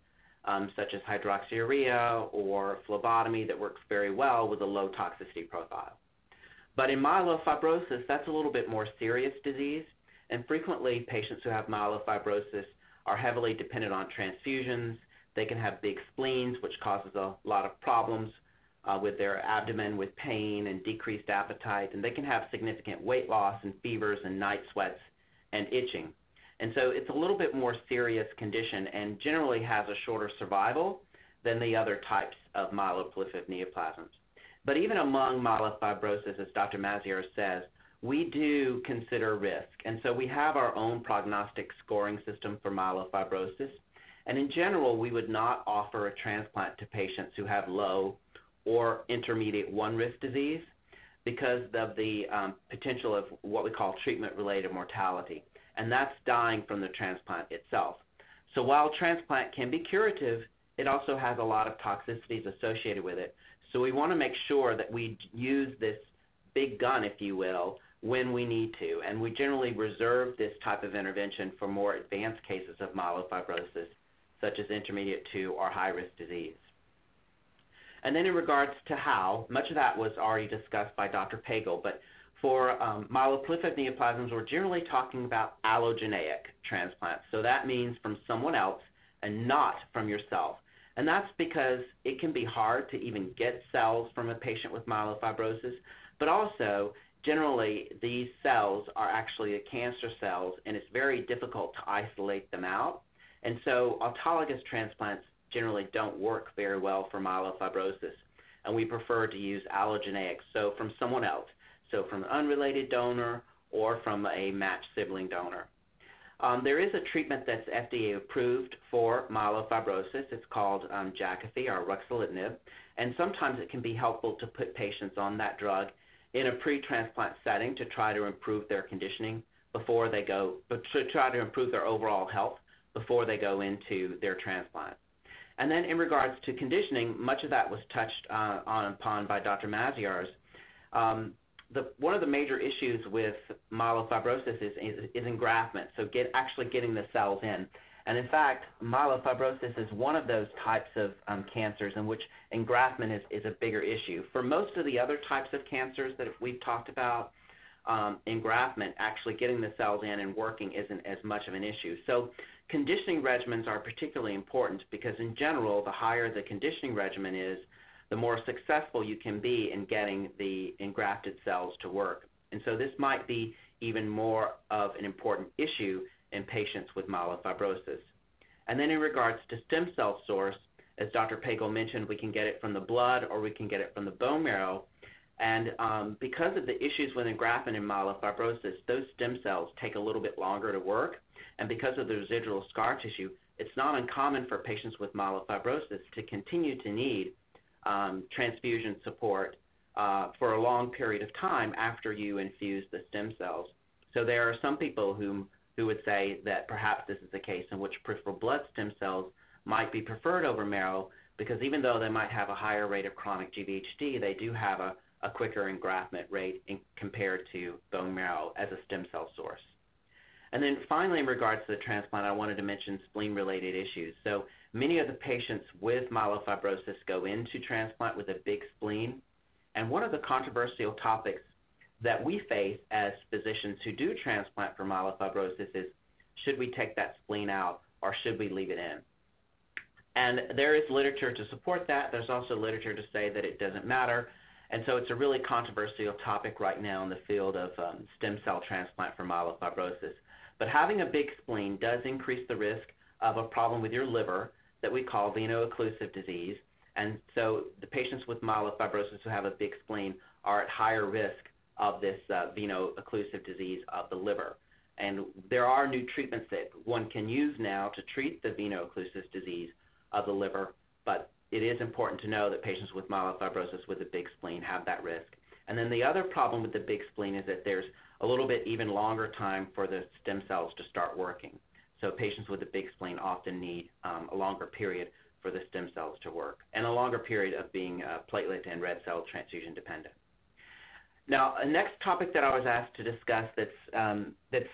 F: um, such as hydroxyurea or phlebotomy that works very well with a low toxicity profile. But in myelofibrosis, that's a little bit more serious disease, and frequently patients who have myelofibrosis are heavily dependent on transfusions. They can have big spleens, which causes a lot of problems uh, with their abdomen with pain and decreased appetite, and they can have significant weight loss and fevers and night sweats and itching. And so it's a little bit more serious condition and generally has a shorter survival than the other types of myeloproliferative neoplasms. But even among myelofibrosis, as Dr. Maziarz says, we do consider risk. And so we have our own prognostic scoring system for myelofibrosis. And in general, we would not offer a transplant to patients who have low or intermediate 1 risk disease because of the um, potential of what we call treatment-related mortality, and that's dying from the transplant itself. So while transplant can be curative, it also has a lot of toxicities associated with it. So we want to make sure that we use this big gun, if you will, when we need to, and we generally reserve this type of intervention for more advanced cases of myelofibrosis, such as intermediate 2 or high-risk disease. And then in regards to how, much of that was already discussed by Dr. Pagel, but for um, neoplasms, we're generally talking about allogeneic transplants. So that means from someone else and not from yourself. And that's because it can be hard to even get cells from a patient with myelofibrosis, but also generally these cells are actually cancer cells and it's very difficult to isolate them out. And so autologous transplants generally don't work very well for myelofibrosis, and we prefer to use allogeneics, so from someone else, so from an unrelated donor or from a matched sibling donor. Um, there is a treatment that's FDA approved for myelofibrosis. It's called um, Jakafi or ruxolitinib, and sometimes it can be helpful to put patients on that drug in a pre-transplant setting to try to improve their conditioning before they go, but to try to improve their overall health before they go into their transplant. And then in regards to conditioning, much of that was touched uh, on upon by Dr. Maziarz. Um, the, one of the major issues with myelofibrosis is, is, is engraftment, so get, actually getting the cells in. And in fact, myelofibrosis is one of those types of um, cancers in which engraftment is, is a bigger issue. For most of the other types of cancers that we've talked about, um, engraftment, actually getting the cells in and working isn't as much of an issue. So Conditioning regimens are particularly important because in general, the higher the conditioning regimen is, the more successful you can be in getting the engrafted cells to work. And so this might be even more of an important issue in patients with myelofibrosis. And then in regards to stem cell source, as Dr. Pagel mentioned, we can get it from the blood or we can get it from the bone marrow. And um, because of the issues with engraftment in myelofibrosis, those stem cells take a little bit longer to work and because of the residual scar tissue, it's not uncommon for patients with myelofibrosis to continue to need um, transfusion support uh, for a long period of time after you infuse the stem cells. So there are some people whom, who would say that perhaps this is a case in which peripheral blood stem cells might be preferred over marrow because even though they might have a higher rate of chronic GVHD, they do have a, a quicker engraftment rate in, compared to bone marrow as a stem cell source. And then finally, in regards to the transplant, I wanted to mention spleen-related issues. So many of the patients with myelofibrosis go into transplant with a big spleen. And one of the controversial topics that we face as physicians who do transplant for myelofibrosis is, should we take that spleen out or should we leave it in? And there is literature to support that. There's also literature to say that it doesn't matter. And so it's a really controversial topic right now in the field of um, stem cell transplant for myelofibrosis. But having a big spleen does increase the risk of a problem with your liver that we call veno-occlusive disease. And so the patients with myelofibrosis who have a big spleen are at higher risk of this uh, veno-occlusive disease of the liver. And there are new treatments that one can use now to treat the veno-occlusive disease of the liver, but it is important to know that patients with myelofibrosis with a big spleen have that risk. And then the other problem with the big spleen is that there's a little bit even longer time for the stem cells to start working. So patients with a big spleen often need um, a longer period for the stem cells to work and a longer period of being uh, platelet and red cell transfusion dependent. Now, a next topic that I was asked to discuss that's, um, that's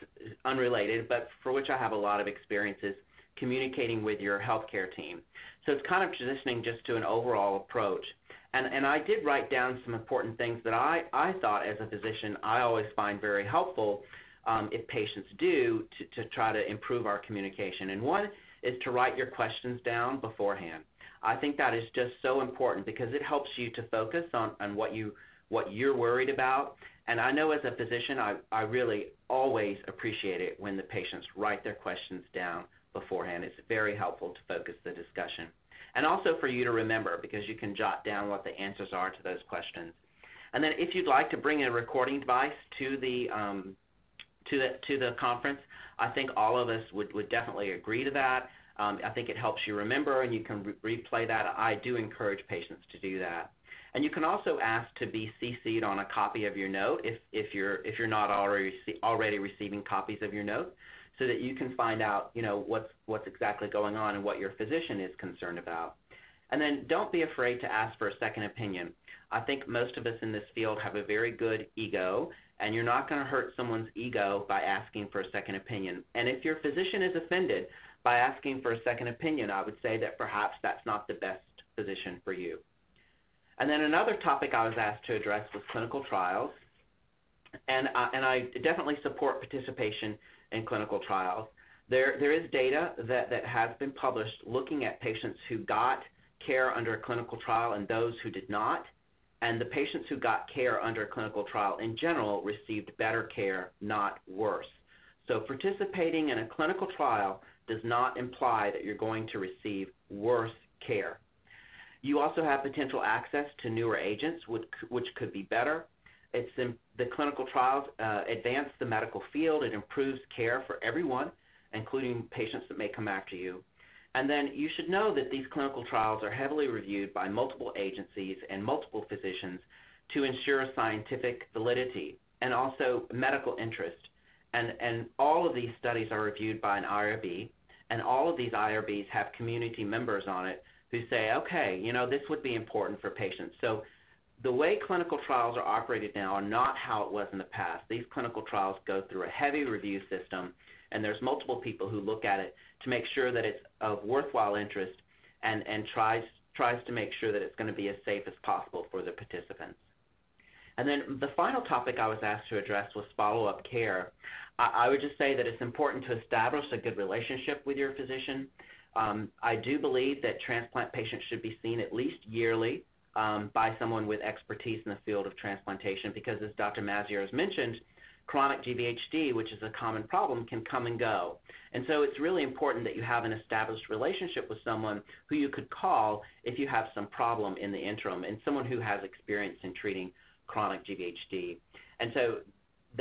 F: unrelated, but for which I have a lot of experience is communicating with your healthcare team. So it's kind of transitioning just to an overall approach. And, and I did write down some important things that I, I thought as a physician I always find very helpful um, if patients do to, to try to improve our communication. And one is to write your questions down beforehand. I think that is just so important because it helps you to focus on, on what you what you're worried about. And I know as a physician I, I really always appreciate it when the patients write their questions down beforehand. It's very helpful to focus the discussion and also for you to remember because you can jot down what the answers are to those questions. And then if you'd like to bring a recording device to the um, to the to the conference, I think all of us would, would definitely agree to that. Um, I think it helps you remember, and you can re- replay that. I do encourage patients to do that. And you can also ask to be CC'd on a copy of your note if, if you're if you're not already already receiving copies of your note so that you can find out, you know, what's, what's exactly going on and what your physician is concerned about. And then don't be afraid to ask for a second opinion. I think most of us in this field have a very good ego, and you're not going to hurt someone's ego by asking for a second opinion. And if your physician is offended by asking for a second opinion, I would say that perhaps that's not the best physician for you. And then another topic I was asked to address was clinical trials. And, and I definitely support participation in clinical trials. There, there is data that, that has been published looking at patients who got care under a clinical trial and those who did not. And the patients who got care under a clinical trial in general received better care, not worse. So participating in a clinical trial does not imply that you're going to receive worse care. You also have potential access to newer agents, which, which could be better. It's the clinical trials uh, advance the medical field. It improves care for everyone, including patients that may come after you. And then you should know that these clinical trials are heavily reviewed by multiple agencies and multiple physicians to ensure scientific validity and also medical interest. And, and all of these studies are reviewed by an IRB, and all of these IRBs have community members on it who say, okay, you know, this would be important for patients. So the way clinical trials are operated now are not how it was in the past. These clinical trials go through a heavy review system, and there's multiple people who look at it to make sure that it's of worthwhile interest and, and tries, tries to make sure that it's going to be as safe as possible for the participants. And then the final topic I was asked to address was follow-up care. I, I would just say that it's important to establish a good relationship with your physician. Um, I do believe that transplant patients should be seen at least yearly um, by someone with expertise in the field of transplantation because, as Dr. Maziarz has mentioned, chronic GVHD, which is a common problem, can come and go. And so it's really important that you have an established relationship with someone who you could call if you have some problem in the interim and someone who has experience in treating chronic GVHD. And so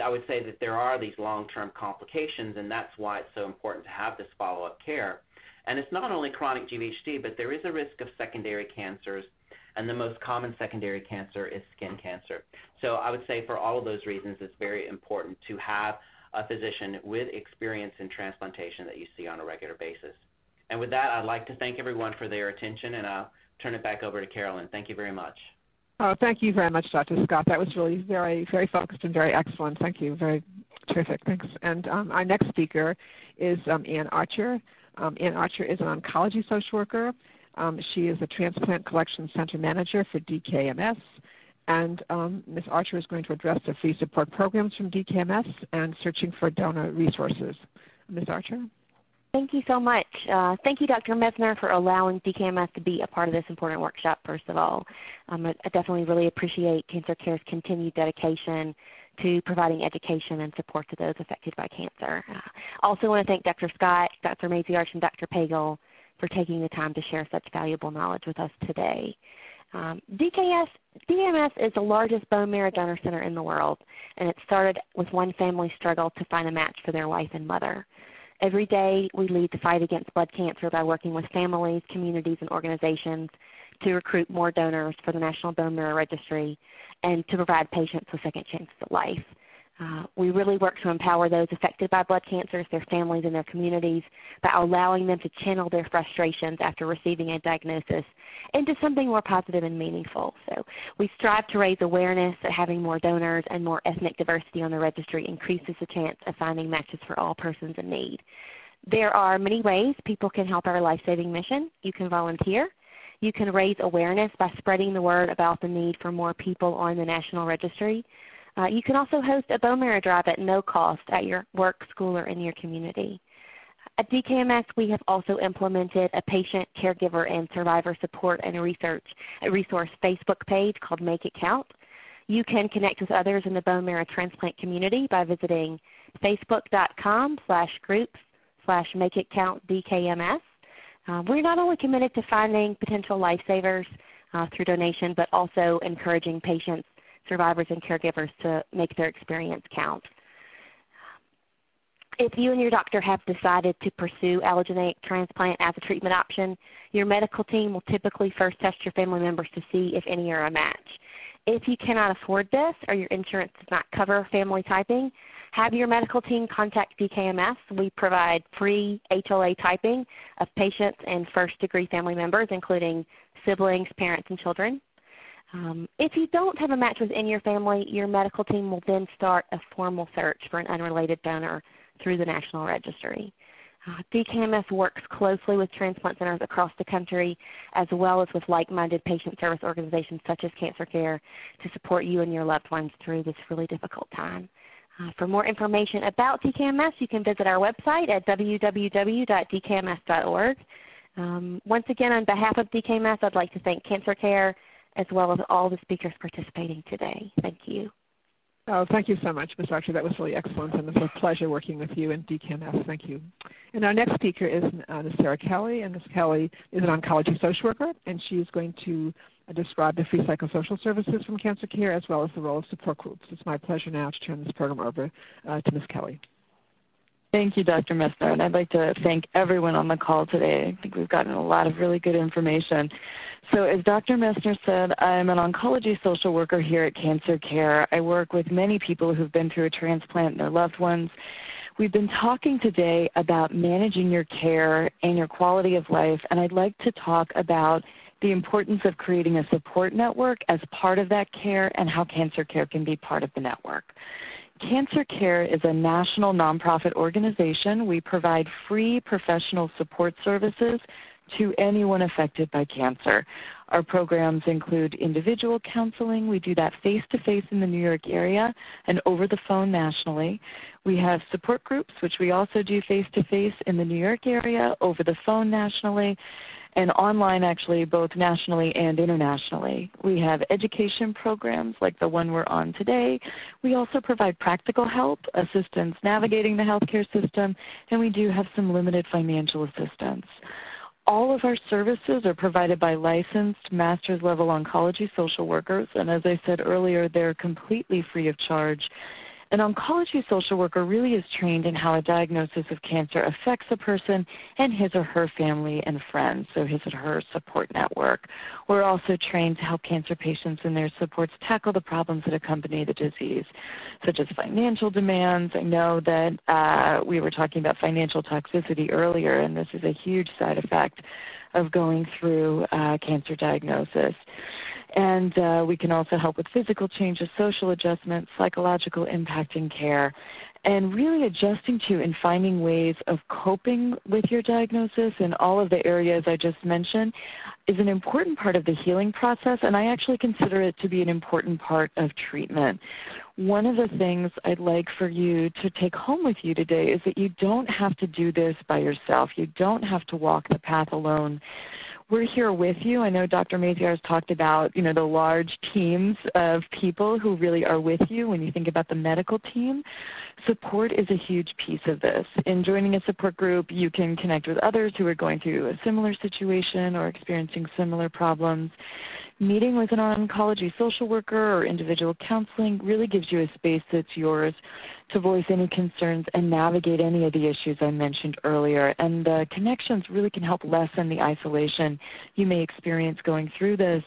F: I would say that there are these long-term complications, and that's why it's so important to have this follow-up care. And it's not only chronic GVHD, but there is a risk of secondary cancers and the most common secondary cancer is skin cancer. So I would say for all of those reasons, it's very important to have a physician with experience in transplantation that you see on a regular basis. And with that, I'd like to thank everyone for their attention, and I'll turn it back over to Carolyn. Thank you very much.
E: Oh, thank you very much, Dr. Scott. That was really very, very focused and very excellent. Thank you. Very terrific. Thanks. And um, our next speaker is um, Ann Archer. Um, Ann Archer is an oncology social worker um, she is a transplant collection center manager for DKMS. And um, Ms. Archer is going to address the free support programs from DKMS and searching for donor resources. Ms. Archer?
G: Thank you so much. Uh, thank you, Dr. Messner, for allowing DKMS to be a part of this important workshop, first of all. Um, I, definitely really appreciate Cancer Care's continued dedication to providing education and support to those affected by cancer. Uh, also want to thank Dr. Scott, Dr. Maziarz, and Dr. Pagel for taking the time to share such valuable knowledge with us today. Um, DKS, DMS is the largest bone marrow donor center in the world, and it started with one family's struggle to find a match for their wife and mother. Every day, we lead the fight against blood cancer by working with families, communities, and organizations to recruit more donors for the National Bone Marrow Registry and to provide patients with second chances at life. Uh, we really work to empower those affected by blood cancers, their families, and their communities by allowing them to channel their frustrations after receiving a diagnosis into something more positive and meaningful. So we strive to raise awareness that having more donors and more ethnic diversity on the registry increases the chance of finding matches for all persons in need. There are many ways people can help our life-saving mission. You can volunteer. You can raise awareness by spreading the word about the need for more people on the National Registry. Uh, you can also host a bone marrow drive at no cost at your work, school, or in your community. At DKMS, we have also implemented a patient, caregiver, and survivor support and research resource Facebook page called Make It Count. You can connect with others in the bone marrow transplant community by visiting facebook.com slash groups slash make it count DKMS. Uh, we're not only committed to finding potential lifesavers uh, through donation, but also encouraging patients survivors and caregivers to make their experience count. If you and your doctor have decided to pursue allogeneic transplant as a treatment option, your medical team will typically first test your family members to see if any are a match. If you cannot afford this or your insurance does not cover family typing, have your medical team contact DKMS. We provide free HLA typing of patients and first degree family members, including siblings, parents, and children. Um, if you don't have a match within your family, your medical team will then start a formal search for an unrelated donor through the National Registry. Uh, works closely with transplant centers across the country as well as with like-minded patient service organizations such as Cancer Care to support you and your loved ones through this really difficult time. Uh, for more information about DKMS, you can visit our website at www.dkms.org. Um, once again, on behalf of DKMS, I'd like to thank Cancer Care, as well as all the speakers participating today. Thank you. Oh,
E: thank you so much, Ms. Archer. That was really excellent, and it was a pleasure working with you and DKMS. Thank you. And our next speaker is uh, Ms. Sarah Kelly, and Ms. Kelly is an oncology social worker, and she is going to uh, describe the free psychosocial services from cancer care as well as the role of support groups. It's my pleasure now to turn this program over uh, to Ms. Kelly.
H: Thank you, Dr. Messner, and I'd like to thank everyone on the call today. I think we've gotten a lot of really good information. So as Dr. Messner said, I'm an oncology social worker here at Cancer Care. I work with many people who've been through a transplant and their loved ones. We've been talking today about managing your care and your quality of life, and I'd like to talk about the importance of creating a support network as part of that care and how cancer care can be part of the network. Cancer Care is a national nonprofit organization. We provide free professional support services to anyone affected by cancer. Our programs include individual counseling. We do that face-to-face in the New York area and over the phone nationally. We have support groups, which we also do face-to-face in the New York area, over the phone nationally, and online actually both nationally and internationally. We have education programs like the one we're on today. We also provide practical help, assistance navigating the healthcare system, and we do have some limited financial assistance all of our services are provided by licensed master's level oncology social workers, and as I said earlier, they're completely free of charge. An oncology social worker really is trained in how a diagnosis of cancer affects a person and his or her family and friends, so his or her support network. We're also trained to help cancer patients and their supports tackle the problems that accompany the disease, such as financial demands. I know that uh, we were talking about financial toxicity earlier, and this is a huge side effect of going through uh, cancer diagnosis. And uh, we can also help with physical changes, social adjustments, psychological impact and care, and really adjusting to and finding ways of coping with your diagnosis in all of the areas I just mentioned is an important part of the healing process, and I actually consider it to be an important part of treatment one of the things I'd like for you to take home with you today is that you don't have to do this by yourself. You don't have to walk the path alone. We're here with you. I know Dr. Maziarz has talked about, you know, the large teams of people who really are with you when you think about the medical team. Support is a huge piece of this. In joining a support group, you can connect with others who are going through a similar situation or experiencing similar problems meeting with an oncology social worker or individual counseling really gives you a space that's yours to voice any concerns and navigate any of the issues I mentioned earlier. And the connections really can help lessen the isolation you may experience going through this.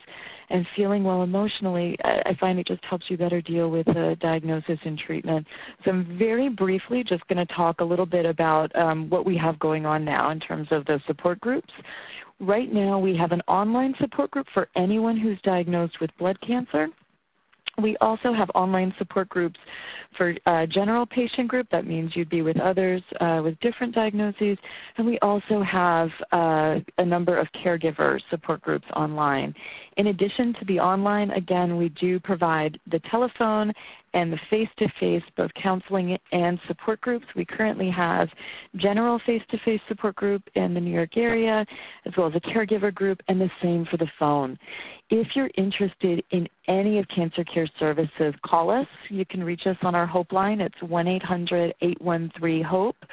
H: And feeling well emotionally, I find it just helps you better deal with the diagnosis and treatment. So I'm very briefly just going to talk a little bit about um, what we have going on now in terms of the support groups. Right now we have an online support group for anyone who's diagnosed with blood cancer. We also have online support groups for uh, general patient group. That means you'd be with others uh, with different diagnoses. And we also have uh, a number of caregiver support groups online. In addition to the online, again, we do provide the telephone and the face-to-face, both counseling and support groups. We currently have general face-to-face support group in the New York area, as well as a caregiver group, and the same for the phone. If you're interested in any of Cancer Care Services, call us. You can reach us on our HOPE line. It's 1-800-813-HOPE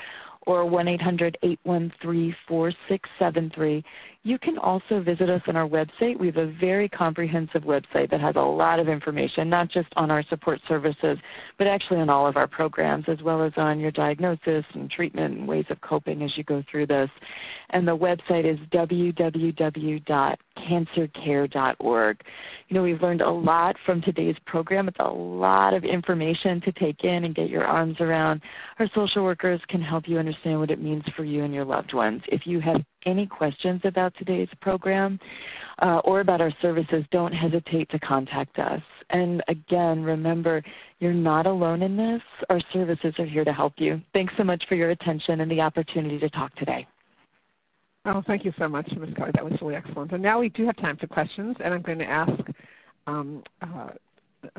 H: or 1-800-813-4673. You can also visit us on our website. We have a very comprehensive website that has a lot of information, not just on our support services, but actually on all of our programs, as well as on your diagnosis and treatment and ways of coping as you go through this. And the website is www.cancercare.org. You know, we've learned a lot from today's program. It's a lot of information to take in and get your arms around. Our social workers can help you understand what it means for you and your loved ones. If you have any questions about today's program uh, or about our services, don't hesitate to contact us. And again, remember, you're not alone in this. Our services are here to help you. Thanks so much for your attention and the opportunity to talk today.
E: Oh, thank you so much, Ms. Kelly. That was really excellent. And now we do have time for questions, and I'm going to ask um, uh,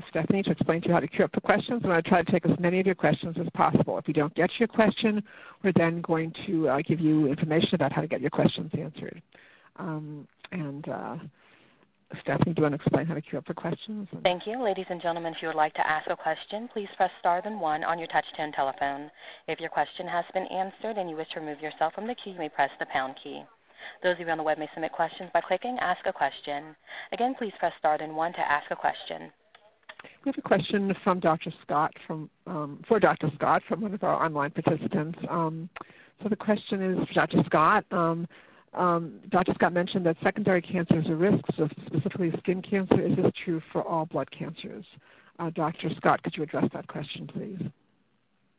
E: Stephanie to explain to you how to queue up for questions, and I try to take as many of your questions as possible. If we don't get your question, we're then going to uh, give you information about how to get your questions answered. Um, and uh, Stephanie, do you want to explain how to queue up for questions?
I: Thank you. Ladies and gentlemen, if you would like to ask a question, please press star then one on your touch-tone telephone. If your question has been answered and you wish to remove yourself from the queue, you may press the pound key. Those of you on the web may submit questions by clicking Ask a Question. Again, please press star then one to ask a question.
E: We have a question from Dr. Scott from um, for Dr. Scott from one of our online participants. Um, so the question is for Dr. Scott. Um, um Dr. Scott mentioned that secondary cancers are risks specifically skin cancer. Is this true for all blood cancers? Uh, Dr. Scott, could you address that question, please?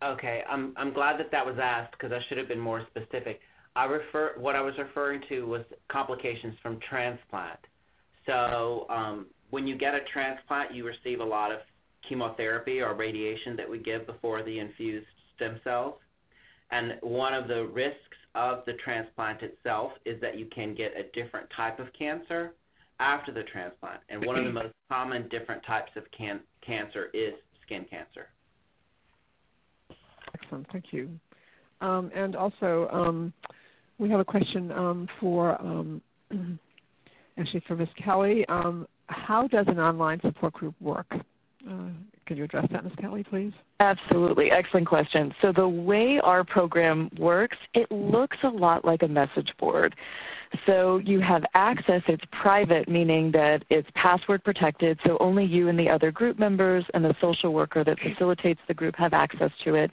F: Okay, I'm, I'm glad that that was asked because I should have been more specific. I refer, what I was referring to was complications from transplant. So um, when you get a transplant, you receive a lot of chemotherapy or radiation that we give before the infused stem cells. And one of the risks of the transplant itself is that you can get a different type of cancer after the transplant. And one of the most common different types of can- cancer is skin cancer.
E: Excellent. Thank you. Um, and also, um, we have a question um, for um, actually for Ms. Kelly. Um, how does an online support group work? Mm. Could you address that, Ms. Kelly, please?
H: Absolutely. Excellent question. So the way our program works, it looks a lot like a message board. So you have access, it's private, meaning that it's password protected, so only you and the other group members and the social worker that facilitates the group have access to it.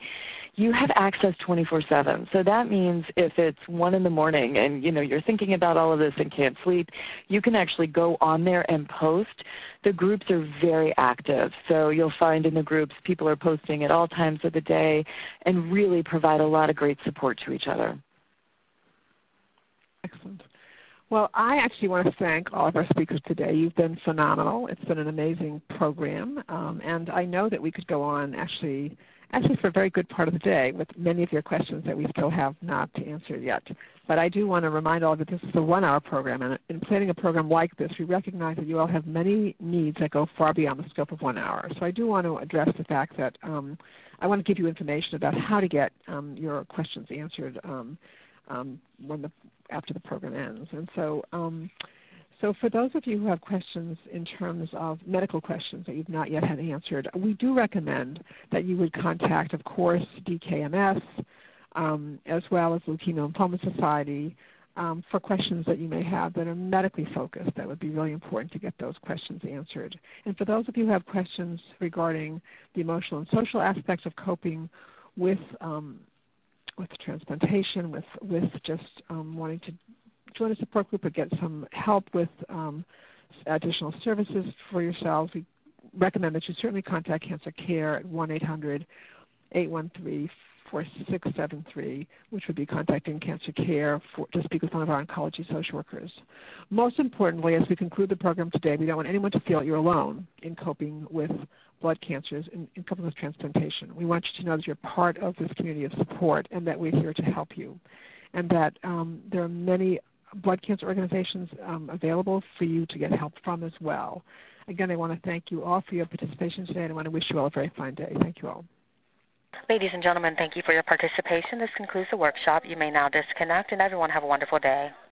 H: You have access 24-7. So that means if it's 1 in the morning and, you know, you're thinking about all of this and can't sleep, you can actually go on there and post. The groups are very active. So you'll find find in the groups people are posting at all times of the day and really provide a lot of great support to each other.
E: Excellent. Well, I actually want to thank all of our speakers today. You've been phenomenal. It's been an amazing program, um, and I know that we could go on actually, actually for a very good part of the day with many of your questions that we still have not answered yet. But I do want to remind all that this is a one-hour program, and in planning a program like this, we recognize that you all have many needs that go far beyond the scope of one hour. So I do want to address the fact that um, I want to give you information about how to get um, your questions answered um, um when the, after the program ends. And so, um, so for those of you who have questions in terms of medical questions that you've not yet had answered, we do recommend that you would contact, of course, DKMS um, as well as Leukemia Lymphoma Society um, for questions that you may have that are medically focused. That would be really important to get those questions answered. And for those of you who have questions regarding the emotional and social aspects of coping with um, with transplantation, with with just um, wanting to join a support group or get some help with um, additional services for yourselves, we recommend that you certainly contact Cancer Care at 1-800-813. 4673, which would be contacting cancer care for, to speak with one of our oncology social workers. Most importantly, as we conclude the program today, we don't want anyone to feel you're alone in coping with blood cancers and in coping with transplantation. We want you to know that you're part of this community of support and that we're here to help you and that um, there are many blood cancer organizations um, available for you to get help from as well. Again, I want to thank you all for your participation today, and I want to wish you all a very fine day. Thank you all.
I: Ladies and gentlemen, thank you for your participation. This concludes the workshop. You may now disconnect, and everyone have a wonderful day.